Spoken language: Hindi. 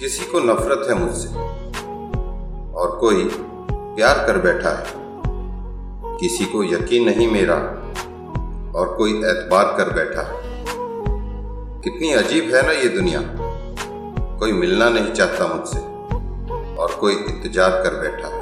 किसी को नफरत है मुझसे। और कोई प्यार कर बैठा है। किसी को यकीन नहीं मेरा, और कोई एतबार कर बैठा है। कितनी अजीब है ना ये दुनिया। कोई मिलना नहीं चाहता मुझसे, और कोई इंतज़ार कर बैठा है।